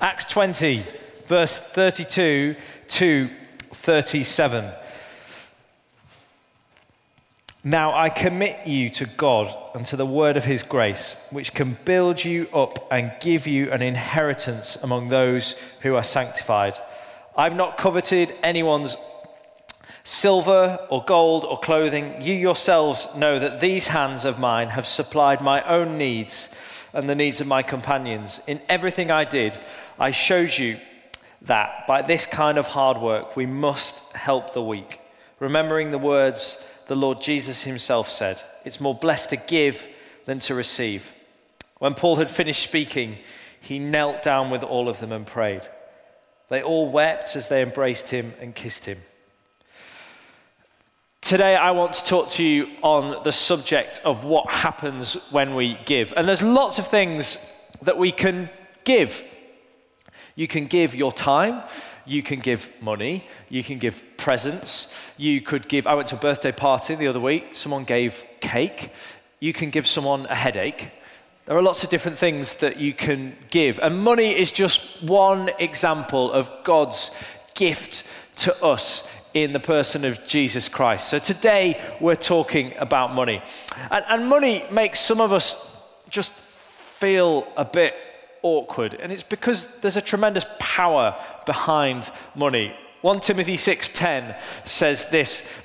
Acts 20, verse 32 to 37. Now I commit you to God and to the word of his grace, which can build you up and give you an inheritance among those who are sanctified. I've not coveted anyone's silver or gold or clothing. You yourselves know that these hands of mine have supplied my own needs and the needs of my companions. In everything I did, I showed you that by this kind of hard work, we must help the weak. Remembering the words the Lord Jesus himself said, It's more blessed to give than to receive. When Paul had finished speaking, he knelt down with all of them and prayed. They all wept as they embraced him and kissed him. Today, I want to talk to you on the subject of what happens when we give. And there's lots of things that we can give. You can give your time, you can give money, you can give presents, you could give. I went to a birthday party the other week, someone gave cake, you can give someone a headache. There are lots of different things that you can give. And money is just one example of God's gift to us in the person of Jesus Christ. So today we're talking about money. And, and money makes some of us just feel a bit awkward. And it's because there's a tremendous power behind money. 1 Timothy 6:10 says this,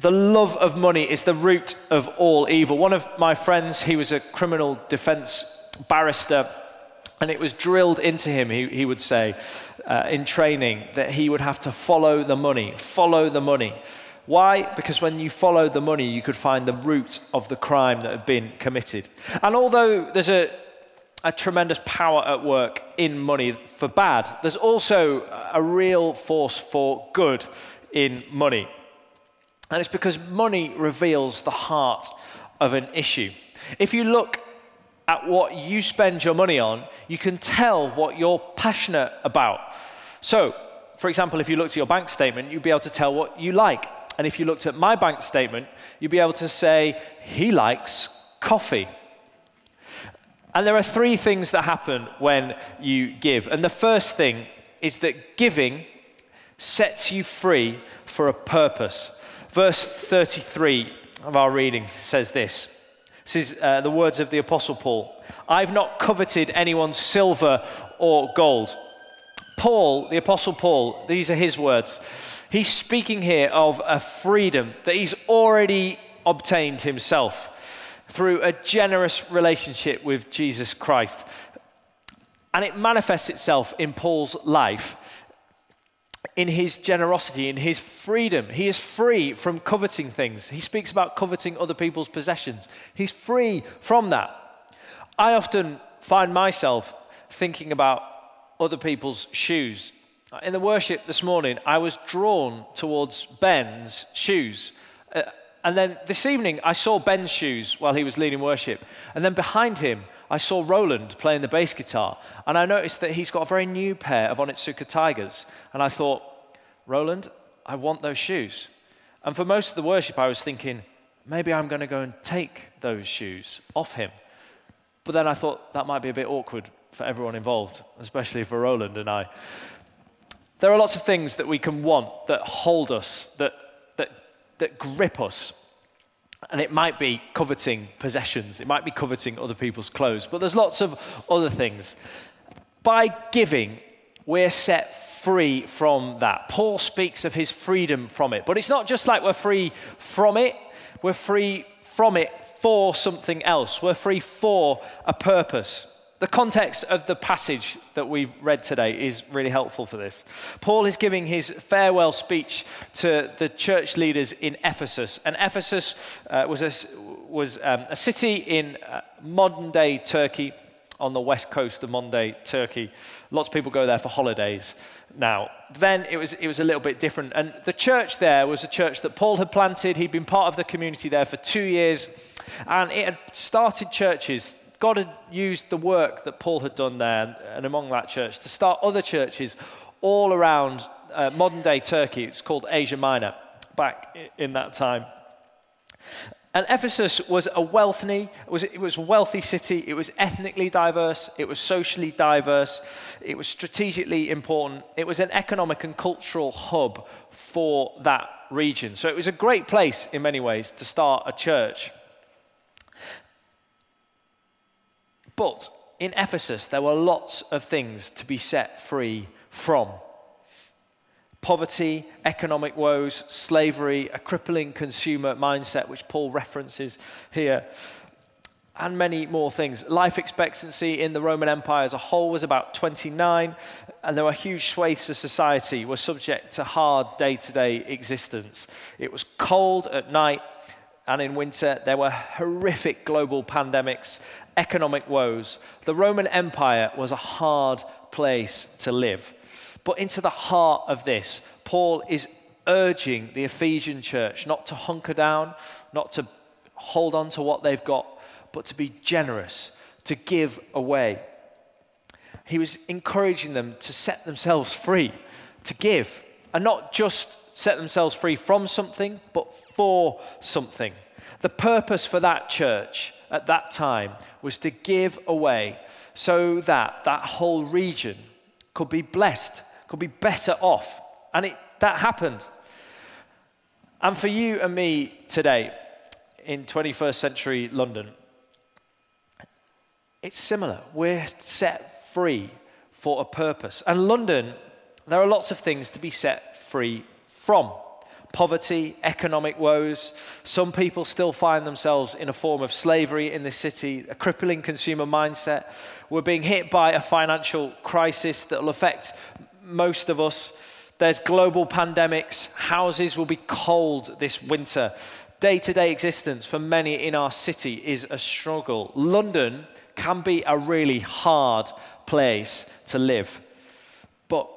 the love of money is the root of all evil. One of my friends, he was a criminal defense barrister, and it was drilled into him, he, he would say, uh, in training, that he would have to follow the money, follow the money. Why? Because when you follow the money, you could find the root of the crime that had been committed. And although there's a, a tremendous power at work in money for bad, there's also a real force for good in money. And it's because money reveals the heart of an issue. If you look at what you spend your money on, you can tell what you're passionate about. So, for example, if you looked at your bank statement, you'd be able to tell what you like. And if you looked at my bank statement, you'd be able to say, he likes coffee. And there are three things that happen when you give. And the first thing is that giving sets you free for a purpose. Verse 33 of our reading says this this is uh, the words of the Apostle Paul I've not coveted anyone's silver or gold. Paul, the Apostle Paul, these are his words. He's speaking here of a freedom that he's already obtained himself through a generous relationship with Jesus Christ. And it manifests itself in Paul's life in his generosity, in his freedom. He is free from coveting things. He speaks about coveting other people's possessions. He's free from that. I often find myself thinking about other people's shoes. In the worship this morning, I was drawn towards Ben's shoes. Uh, and then this evening, I saw Ben's shoes while he was leading worship. And then behind him, I saw Roland playing the bass guitar, and I noticed that he's got a very new pair of Onitsuka Tigers. And I thought, Roland, I want those shoes. And for most of the worship, I was thinking, maybe I'm going to go and take those shoes off him. But then I thought that might be a bit awkward for everyone involved, especially for Roland and I. There are lots of things that we can want that hold us, that, that, that grip us. And it might be coveting possessions, it might be coveting other people's clothes, but there's lots of other things. By giving, we're set free from that. Paul speaks of his freedom from it, but it's not just like we're free from it, we're free from it for something else, we're free for a purpose. The context of the passage that we've read today is really helpful for this. Paul is giving his farewell speech to the church leaders in Ephesus. And Ephesus uh, was, a, was um, a city in uh, modern day Turkey, on the west coast of modern day Turkey. Lots of people go there for holidays now. Then it was, it was a little bit different. And the church there was a church that Paul had planted. He'd been part of the community there for two years. And it had started churches God had used the work that Paul had done there and among that church to start other churches all around uh, modern day Turkey. It's called Asia Minor back in that time. And Ephesus was a wealthy, was, it was a wealthy city. It was ethnically diverse. It was socially diverse. It was strategically important. It was an economic and cultural hub for that region. So it was a great place in many ways to start a church. But in Ephesus, there were lots of things to be set free from poverty, economic woes, slavery, a crippling consumer mindset, which Paul references here, and many more things. Life expectancy in the Roman Empire as a whole was about 29, and there were huge swathes of society were subject to hard day to day existence. It was cold at night, and in winter, there were horrific global pandemics, economic woes. The Roman Empire was a hard place to live. But into the heart of this, Paul is urging the Ephesian church not to hunker down, not to hold on to what they've got, but to be generous, to give away. He was encouraging them to set themselves free, to give, and not just set themselves free from something, but for something. The purpose for that church at that time was to give away so that that whole region could be blessed could be better off. And it, that happened. And for you and me today, in 21st century London, it's similar. We're set free for a purpose. And London, there are lots of things to be set free from poverty, economic woes. Some people still find themselves in a form of slavery in this city, a crippling consumer mindset. We're being hit by a financial crisis that will affect most of us. There's global pandemics. Houses will be cold this winter. Day to day existence for many in our city is a struggle. London can be a really hard place to live. But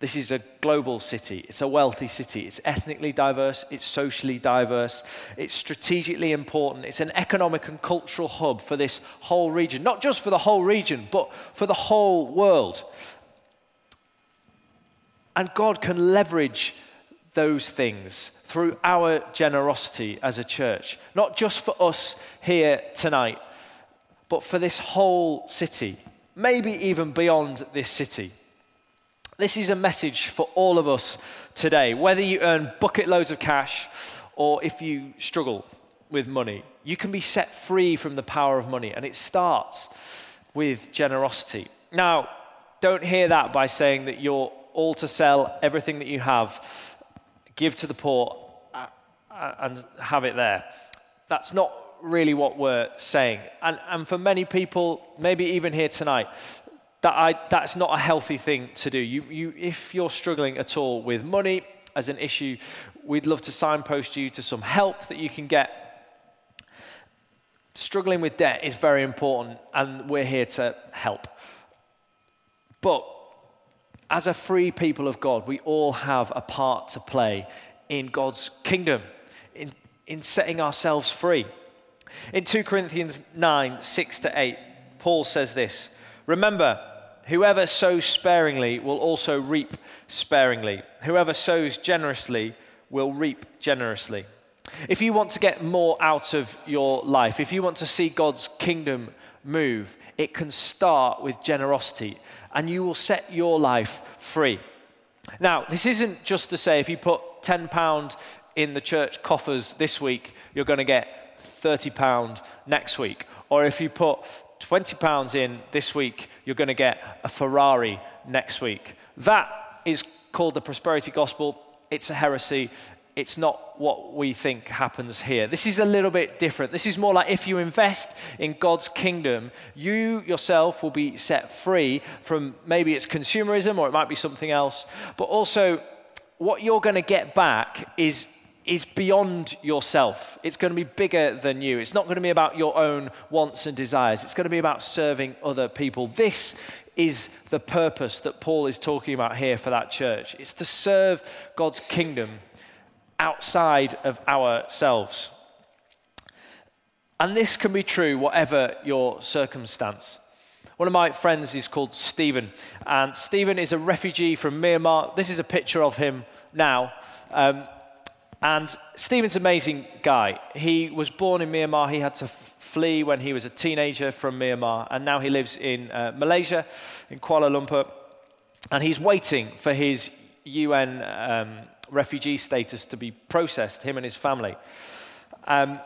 this is a global city. It's a wealthy city. It's ethnically diverse. It's socially diverse. It's strategically important. It's an economic and cultural hub for this whole region. Not just for the whole region, but for the whole world. And God can leverage those things through our generosity as a church, not just for us here tonight, but for this whole city, maybe even beyond this city. This is a message for all of us today. Whether you earn bucket loads of cash or if you struggle with money, you can be set free from the power of money, and it starts with generosity. Now, don't hear that by saying that you're all to sell everything that you have, give to the poor, uh, uh, and have it there. That's not really what we're saying. And, and for many people, maybe even here tonight, that I, that's not a healthy thing to do. You, you, if you're struggling at all with money as an issue, we'd love to signpost you to some help that you can get. Struggling with debt is very important, and we're here to help. But as a free people of God, we all have a part to play in God's kingdom, in, in setting ourselves free. In 2 Corinthians 9 6 to 8, Paul says this Remember, whoever sows sparingly will also reap sparingly, whoever sows generously will reap generously. If you want to get more out of your life, if you want to see God's kingdom move, it can start with generosity and you will set your life free. Now, this isn't just to say if you put £10 in the church coffers this week, you're going to get £30 next week. Or if you put £20 in this week, you're going to get a Ferrari next week. That is called the prosperity gospel. It's a heresy it's not what we think happens here. This is a little bit different. This is more like if you invest in God's kingdom, you yourself will be set free from maybe it's consumerism or it might be something else. But also, what you're going to get back is, is beyond yourself. It's going to be bigger than you. It's not going to be about your own wants and desires, it's going to be about serving other people. This is the purpose that Paul is talking about here for that church. It's to serve God's kingdom outside of ourselves. And this can be true whatever your circumstance. One of my friends is called Stephen, and Stephen is a refugee from Myanmar. This is a picture of him now. Um, And Stephen's an amazing guy. He was born in Myanmar. He had to f- flee when he was a teenager from Myanmar. And now he lives in uh, Malaysia, in Kuala Lumpur. And he's waiting for his UN um, refugee status to be processed, him and his family. Um,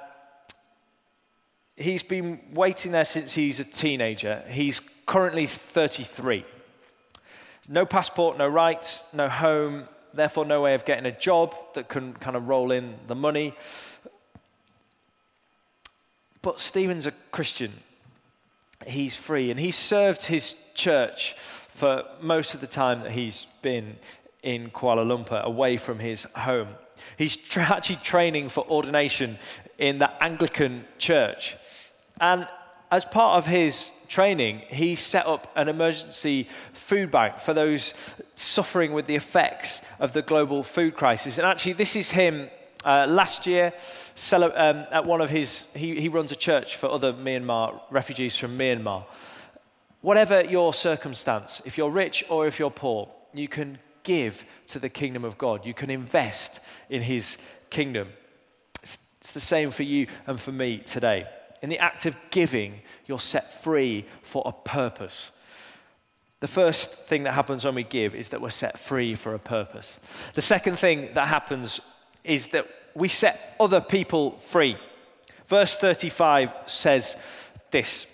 he's been waiting there since he's a teenager. He's currently 33. No passport, no rights, no home, therefore no way of getting a job that can kind of roll in the money. But Stephen's a Christian. He's free, and he's served his church for most of the time that he's been in Kuala Lumpur, away from his home. He's tra- actually training for ordination in the Anglican church. And as part of his training, he set up an emergency food bank for those suffering with the effects of the global food crisis. And actually, this is him uh, last year um, at one of his, he, he runs a church for other Myanmar refugees from Myanmar. Whatever your circumstance, if you're rich or if you're poor, you can give to the kingdom of God. You can invest in his kingdom. It's, it's the same for you and for me today in the act of giving, you're set free for a purpose. The first thing that happens when we give is that we're set free for a purpose. The second thing that happens is that we set other people free. Verse 35 says this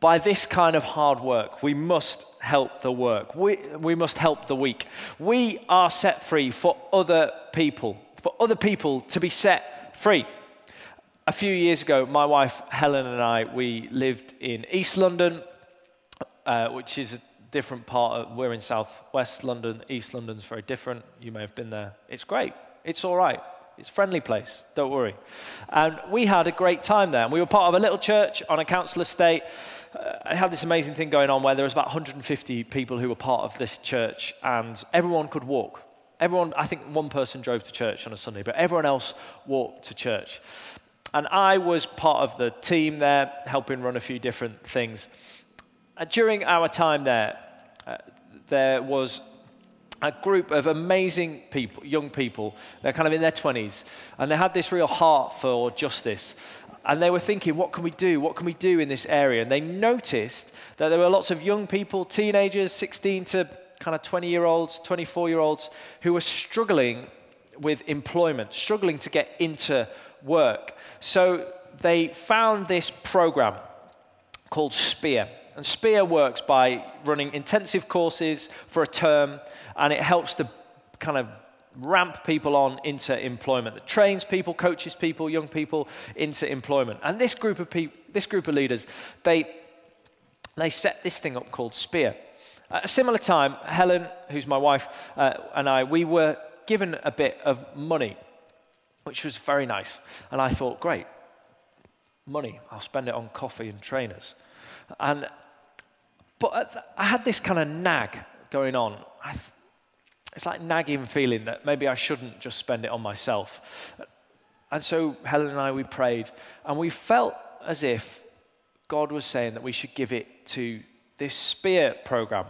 By this kind of hard work, we must help the work. We, we must help the weak. We are set free for other people, for other people to be set free a few years ago, my wife Helen and I, we lived in East London, uh, which is a different part of, we're in southwest London. East London's very different. You may have been there. It's great. It's all right. It's a friendly place. Don't worry. And we had a great time there. And we were part of a little church on a council estate. Uh, I had this amazing thing going on where there was about 150 people who were part of this church, and everyone could walk. Everyone, I think one person drove to church on a Sunday, but everyone else walked to church. And I was part of the team there, helping run a few different things. And during our time there, uh, there was a group of amazing people, young people. They're kind of in their 20s, and they had this real heart for justice. And they were thinking, what can we do? What can we do in this area? And they noticed that there were lots of young people, teenagers, 16 to kind of 20 year olds, 24 year olds, who were struggling with employment, struggling to get into work. So they found this program called SPEAR. And SPEAR works by running intensive courses for a term, and it helps to kind of ramp people on into employment. That trains people, coaches people, young people into employment. And this group of people, this group of leaders, they they set this thing up called SPEAR. At a similar time, Helen, who's my wife, uh, and I, we were given a bit of money which was very nice. And I thought, great, money, I'll spend it on coffee and trainers. And, but I had this kind of nag going on. it's like nagging feeling that maybe I shouldn't just spend it on myself. And so Helen and I, we prayed, and we felt as if God was saying that we should give it to this spear program.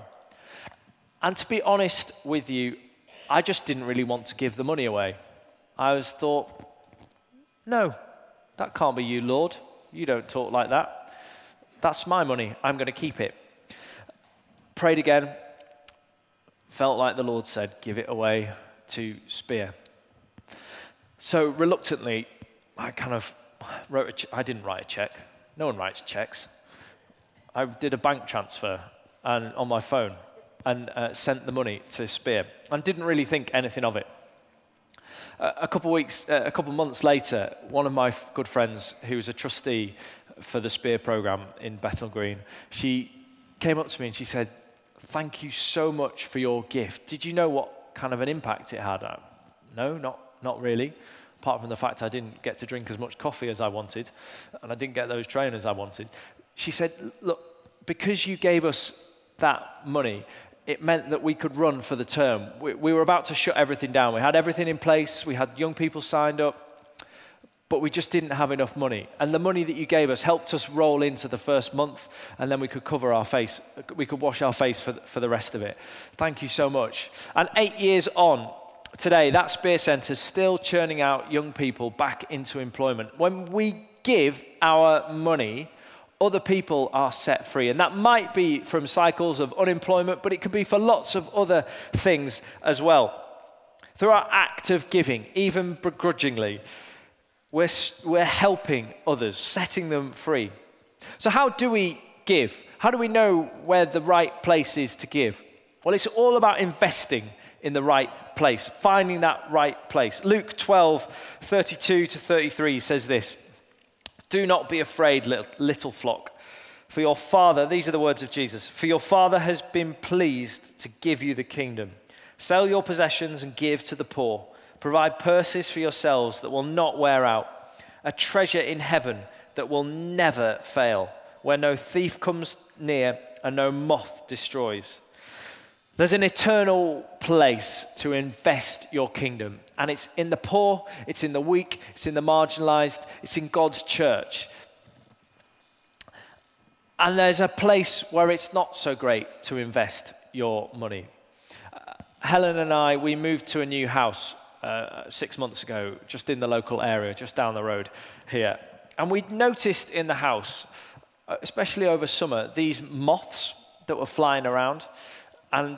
And to be honest with you, I just didn't really want to give the money away. I was thought, no, that can't be you, Lord. You don't talk like that. That's my money. I'm going to keep it. Prayed again. Felt like the Lord said, give it away to Spear. So reluctantly, I kind of wrote a ch- I didn't write a check. No one writes checks. I did a bank transfer and, on my phone and uh, sent the money to Spear and didn't really think anything of it a couple of weeks, uh, a couple of months later, one of my good friends, who was a trustee for the Spear program in Bethnal Green, she came up to me and she said, "Thank you so much for your gift. Did you know what kind of an impact it had?" no, not not really. Apart from the fact I didn't get to drink as much coffee as I wanted, and I didn't get those trainers I wanted. She said, "Look, because you gave us that money, it meant that we could run for the term. We, we, were about to shut everything down. We had everything in place, we had young people signed up, but we just didn't have enough money. And the money that you gave us helped us roll into the first month, and then we could cover our face, we could wash our face for, for the rest of it. Thank you so much. And eight years on, today, that Spear Centre is still churning out young people back into employment. When we give our money, other people are set free. And that might be from cycles of unemployment, but it could be for lots of other things as well. Through our act of giving, even begrudgingly, we're, we're helping others, setting them free. So, how do we give? How do we know where the right place is to give? Well, it's all about investing in the right place, finding that right place. Luke 12, 32 to 33 says this Do not be afraid, little flock, for your Father, these are the words of Jesus, for your Father has been pleased to give you the kingdom. Sell your possessions and give to the poor. Provide purses for yourselves that will not wear out, a treasure in heaven that will never fail, where no thief comes near and no moth destroys. There's an eternal place to invest your kingdom. And it's in the poor, it's in the weak, it's in the marginalized, it's in God's church. And there's a place where it's not so great to invest your money. Uh, Helen and I, we moved to a new house uh, six months ago, just in the local area, just down the road here. And we noticed in the house, uh, especially over summer, these moths that were flying around. And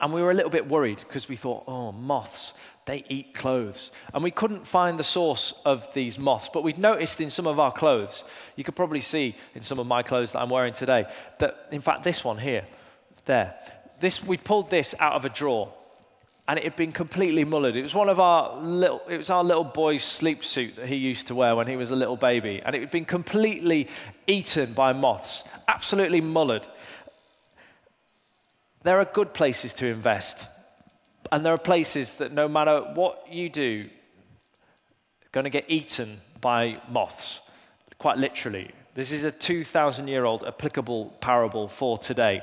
and we were a little bit worried because we thought, oh, moths, they eat clothes. And we couldn't find the source of these moths. But we'd noticed in some of our clothes, you could probably see in some of my clothes that I'm wearing today, that in fact, this one here, there, this, we pulled this out of a drawer and it had been completely mullered. It was one of our little, it was our little boy's sleep suit that he used to wear when he was a little baby. And it had been completely eaten by moths, absolutely mullered. There are good places to invest. And there are places that no matter what you do, are going to get eaten by moths, quite literally. This is a 2,000 year old applicable parable for today.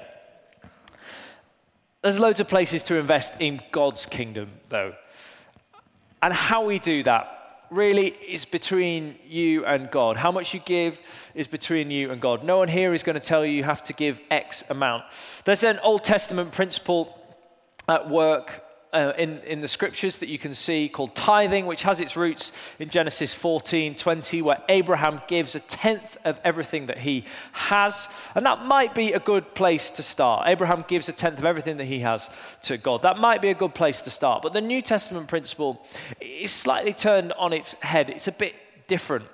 There's loads of places to invest in God's kingdom, though. And how we do that really is between you and God. How much you give is between you and God. No one here is going to tell you you have to give X amount. There's an Old Testament principle at work uh, in, in the scriptures that you can see called tithing, which has its roots in Genesis 14 20, where Abraham gives a tenth of everything that he has. And that might be a good place to start. Abraham gives a tenth of everything that he has to God. That might be a good place to start. But the New Testament principle is slightly turned on its head, it's a bit different.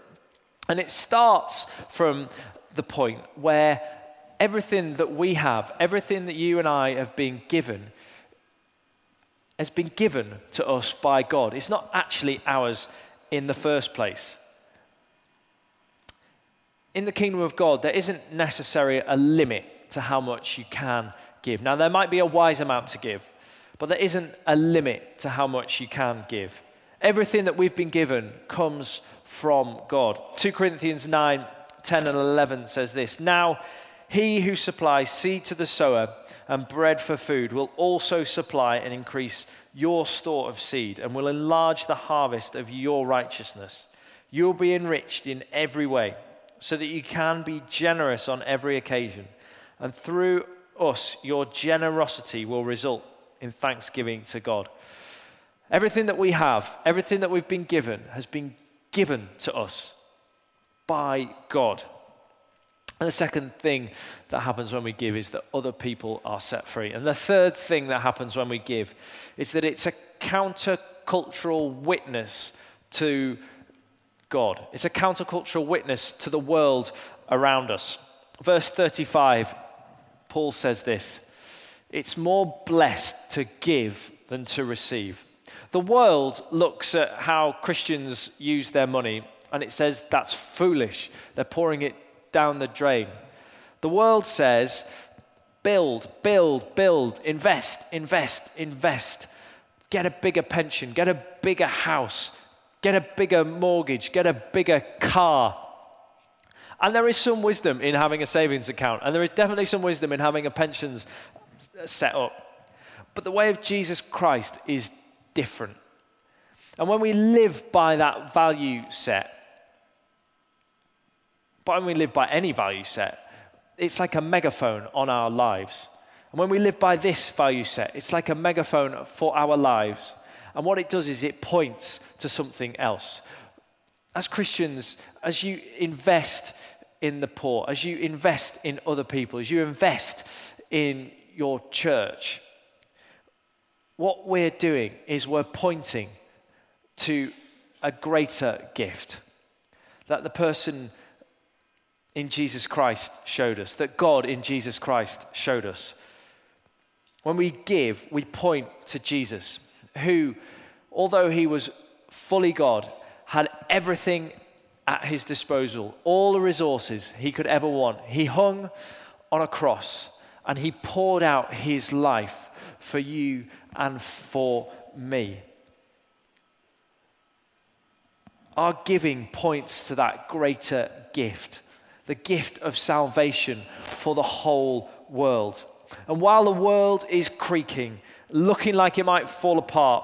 And it starts from the point where everything that we have, everything that you and I have been given, has been given to us by God. It's not actually ours in the first place. In the kingdom of God, there isn't necessarily a limit to how much you can give. Now, there might be a wise amount to give, but there isn't a limit to how much you can give. Everything that we've been given comes from God. 2 Corinthians 9 10 and 11 says this Now, he who supplies seed to the sower and bread for food will also supply and increase your store of seed and will enlarge the harvest of your righteousness. You'll be enriched in every way so that you can be generous on every occasion. And through us, your generosity will result in thanksgiving to God. Everything that we have, everything that we've been given, has been given to us by God. And the second thing that happens when we give is that other people are set free. And the third thing that happens when we give is that it's a countercultural witness to God. It's a countercultural witness to the world around us. Verse 35, Paul says this It's more blessed to give than to receive. The world looks at how Christians use their money and it says that's foolish. They're pouring it down the drain. The world says, build, build, build, invest, invest, invest. Get a bigger pension, get a bigger house, get a bigger mortgage, get a bigger car. And there is some wisdom in having a savings account, and there is definitely some wisdom in having a pensions set up. But the way of Jesus Christ is different. And when we live by that value set, but when we live by any value set, it's like a megaphone on our lives. And when we live by this value set, it's like a megaphone for our lives. And what it does is it points to something else. As Christians, as you invest in the poor, as you invest in other people, as you invest in your church, what we're doing is we're pointing to a greater gift that the person in Jesus Christ showed us, that God in Jesus Christ showed us. When we give, we point to Jesus, who, although he was fully God, had everything at his disposal, all the resources he could ever want. He hung on a cross and he poured out his life for you and for me. Our giving points to that greater gift, the gift of salvation for the whole world. And while the world is creaking, looking like it might fall apart,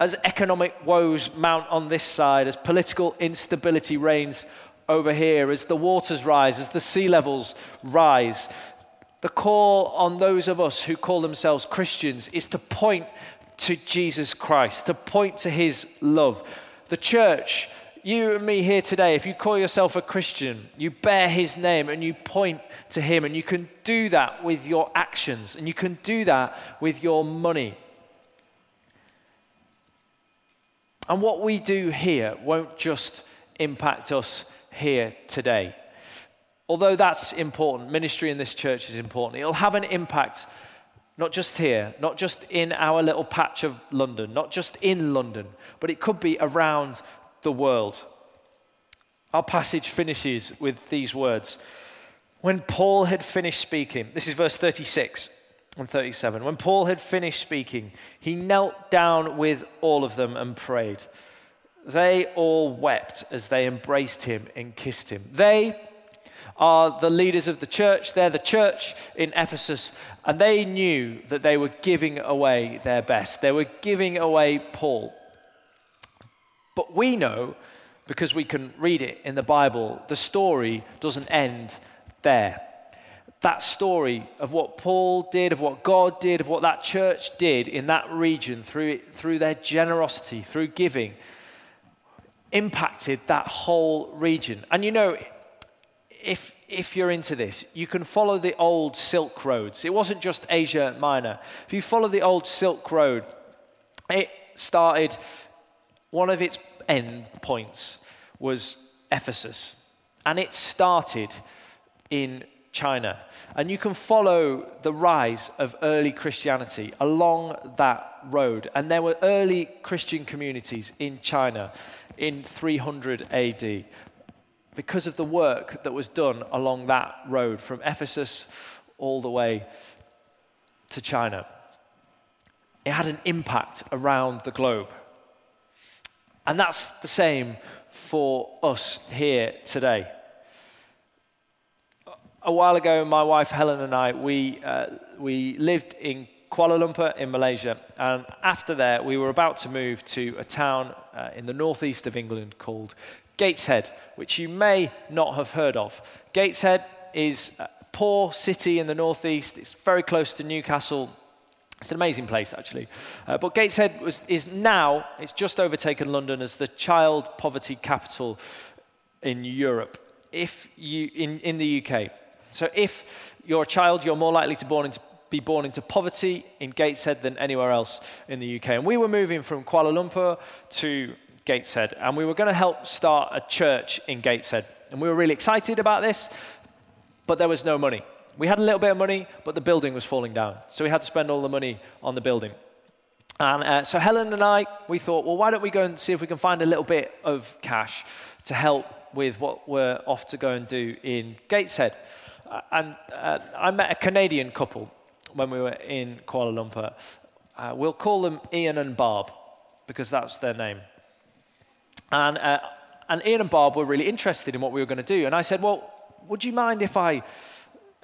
as economic woes mount on this side, as political instability reigns over here, as the waters rise, as the sea levels rise, the call on those of us who call themselves Christians is to point to Jesus Christ, to point to his love. The church, you and me here today, if you call yourself a Christian, you bear his name and you point to him, and you can do that with your actions, and you can do that with your money. And what we do here won't just impact us here today. Although that's important, ministry in this church is important. It'll have an impact not just here, not just in our little patch of London, not just in London, but it could be around the world. Our passage finishes with these words. When Paul had finished speaking, this is verse 36 and 37. When Paul had finished speaking, he knelt down with all of them and prayed. They all wept as they embraced him and kissed him. They are the leaders of the church. They're the church in Ephesus, and they knew that they were giving away their best. They were giving away Paul. But we know, because we can read it in the Bible, the story doesn't end there. That story of what Paul did, of what God did, of what that church did in that region through, through their generosity, through giving, impacted that whole region. And you know, if, if you're into this, you can follow the old Silk Roads. It wasn't just Asia Minor. If you follow the old Silk Road, it started, one of its end points was Ephesus. And it started in China. And you can follow the rise of early Christianity along that road. And there were early Christian communities in China in 300 AD because of the work that was done along that road from Ephesus all the way to China. It had an impact around the globe. And that's the same for us here today. A while ago, my wife Helen and I, we, uh, we lived in Kuala Lumpur in Malaysia. And after that, we were about to move to a town uh, in the northeast of England called Gateshead, which you may not have heard of. Gateshead is a poor city in the northeast. It's very close to Newcastle. It's an amazing place, actually. Uh, but Gateshead was, is now, it's just overtaken London as the child poverty capital in Europe, if you, in, in the UK. So if you're a child, you're more likely to born into, be born into poverty in Gateshead than anywhere else in the UK. And we were moving from Kuala Lumpur to Gateshead, and we were going to help start a church in Gateshead. And we were really excited about this, but there was no money. We had a little bit of money, but the building was falling down. So we had to spend all the money on the building. And uh, so Helen and I, we thought, well, why don't we go and see if we can find a little bit of cash to help with what we're off to go and do in Gateshead. Uh, and uh, I met a Canadian couple when we were in Kuala Lumpur. Uh, we'll call them Ian and Barb because that's their name. And, uh, and Ian and Barb were really interested in what we were going to do. And I said, Well, would you mind if I,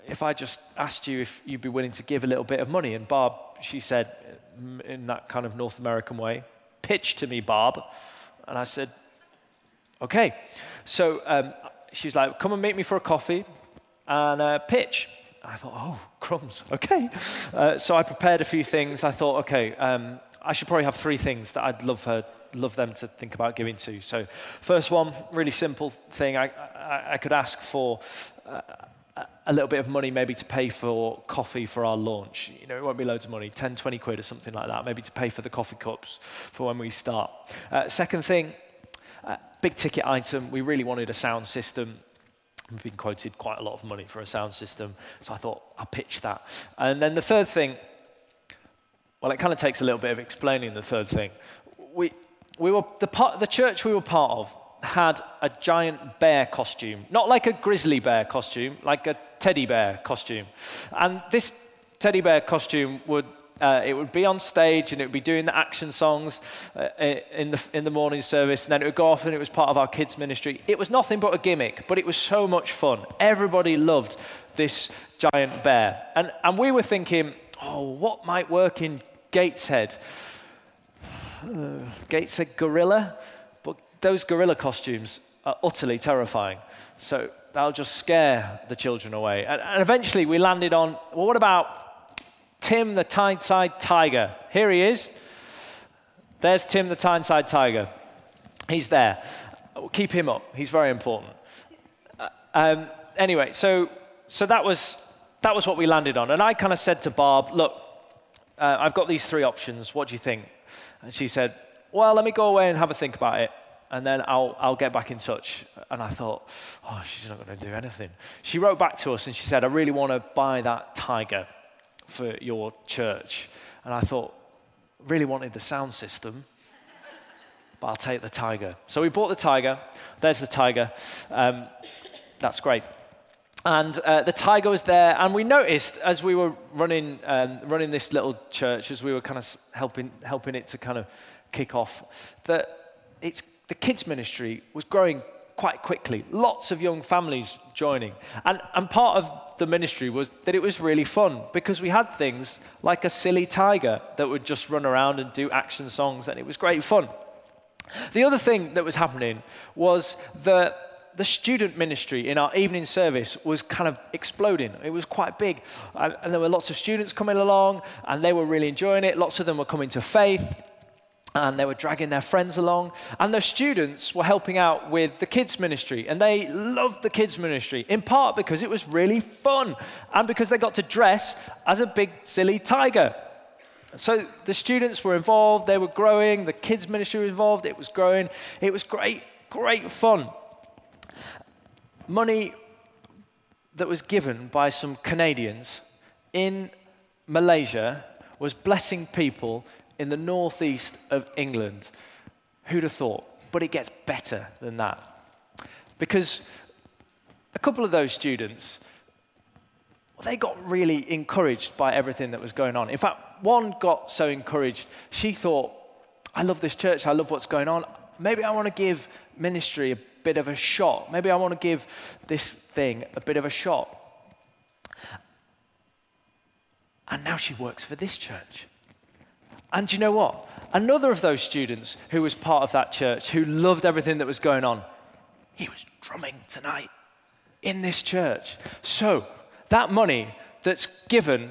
if I just asked you if you'd be willing to give a little bit of money? And Barb, she said, in that kind of North American way, pitch to me, Barb. And I said, Okay. So um, she was like, Come and meet me for a coffee and uh, pitch. I thought, oh, crumbs, okay. Uh, so I prepared a few things. I thought, okay, um, I should probably have three things that I'd love her, love them to think about giving to. So, first one, really simple thing. I, I, I could ask for uh, a little bit of money maybe to pay for coffee for our launch. You know, it won't be loads of money, 10, 20 quid or something like that, maybe to pay for the coffee cups for when we start. Uh, second thing, uh, big ticket item, we really wanted a sound system. We've been quoted quite a lot of money for a sound system, so I thought I'll pitch that. And then the third thing, well, it kind of takes a little bit of explaining the third thing. We, we were, the, part, the church we were part of had a giant bear costume, not like a grizzly bear costume, like a teddy bear costume. And this teddy bear costume would uh, it would be on stage and it would be doing the action songs uh, in, the, in the morning service, and then it would go off and it was part of our kids' ministry. It was nothing but a gimmick, but it was so much fun. Everybody loved this giant bear. And, and we were thinking, oh, what might work in Gateshead? Uh, Gateshead Gorilla? Those gorilla costumes are utterly terrifying. So that'll just scare the children away. And, and eventually we landed on well, what about Tim the Tyneside Tiger? Here he is. There's Tim the Tyneside Tiger. He's there. Keep him up. He's very important. Uh, um, anyway, so, so that, was, that was what we landed on. And I kind of said to Barb, look, uh, I've got these three options. What do you think? And she said, well, let me go away and have a think about it and then I'll, I'll get back in touch. And I thought, oh, she's not going to do anything. She wrote back to us and she said, I really want to buy that tiger for your church. And I thought, really wanted the sound system, but I'll take the tiger. So we bought the tiger. There's the tiger. Um, that's great. And uh, the tiger was there, and we noticed as we were running, um, running this little church, as we were kind of helping, helping it to kind of kick off, that it's the kids' ministry was growing quite quickly. Lots of young families joining. And, and part of the ministry was that it was really fun because we had things like a silly tiger that would just run around and do action songs, and it was great fun. The other thing that was happening was that the student ministry in our evening service was kind of exploding. It was quite big. And, and there were lots of students coming along, and they were really enjoying it. Lots of them were coming to faith and they were dragging their friends along. And the students were helping out with the kids' ministry. And they loved the kids' ministry, in part because it was really fun and because they got to dress as a big, silly tiger. So the students were involved, they were growing, the kids' ministry was involved, it was growing. It was great, great fun. Money that was given by some Canadians in Malaysia was blessing people in the northeast of England. Who'd have thought? But it gets better than that. Because a couple of those students, well, they got really encouraged by everything that was going on. In fact, one got so encouraged, she thought, I love this church, I love what's going on. Maybe I want to give ministry a bit of a shot. Maybe I want to give this thing a bit of a shot. And now she works for this church. And you know what? Another of those students who was part of that church, who loved everything that was going on, he was drumming tonight in this church. So, that money that's given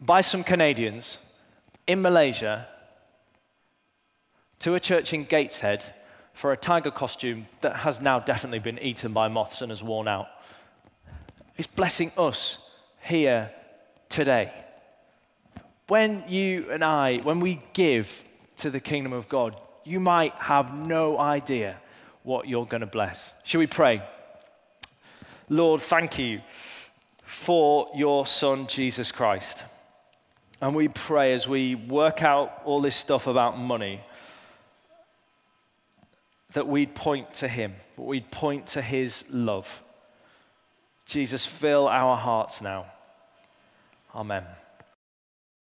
by some Canadians in Malaysia to a church in Gateshead for a tiger costume that has now definitely been eaten by moths and has worn out is blessing us here today when you and I, when we give to the kingdom of God, you might have no idea what you're going to bless. Shall we pray? Lord, thank you for your Son, Jesus Christ. And we pray as we work out all this stuff about money that we'd point to Him, that we'd point to His love. Jesus, fill our hearts now. Amen.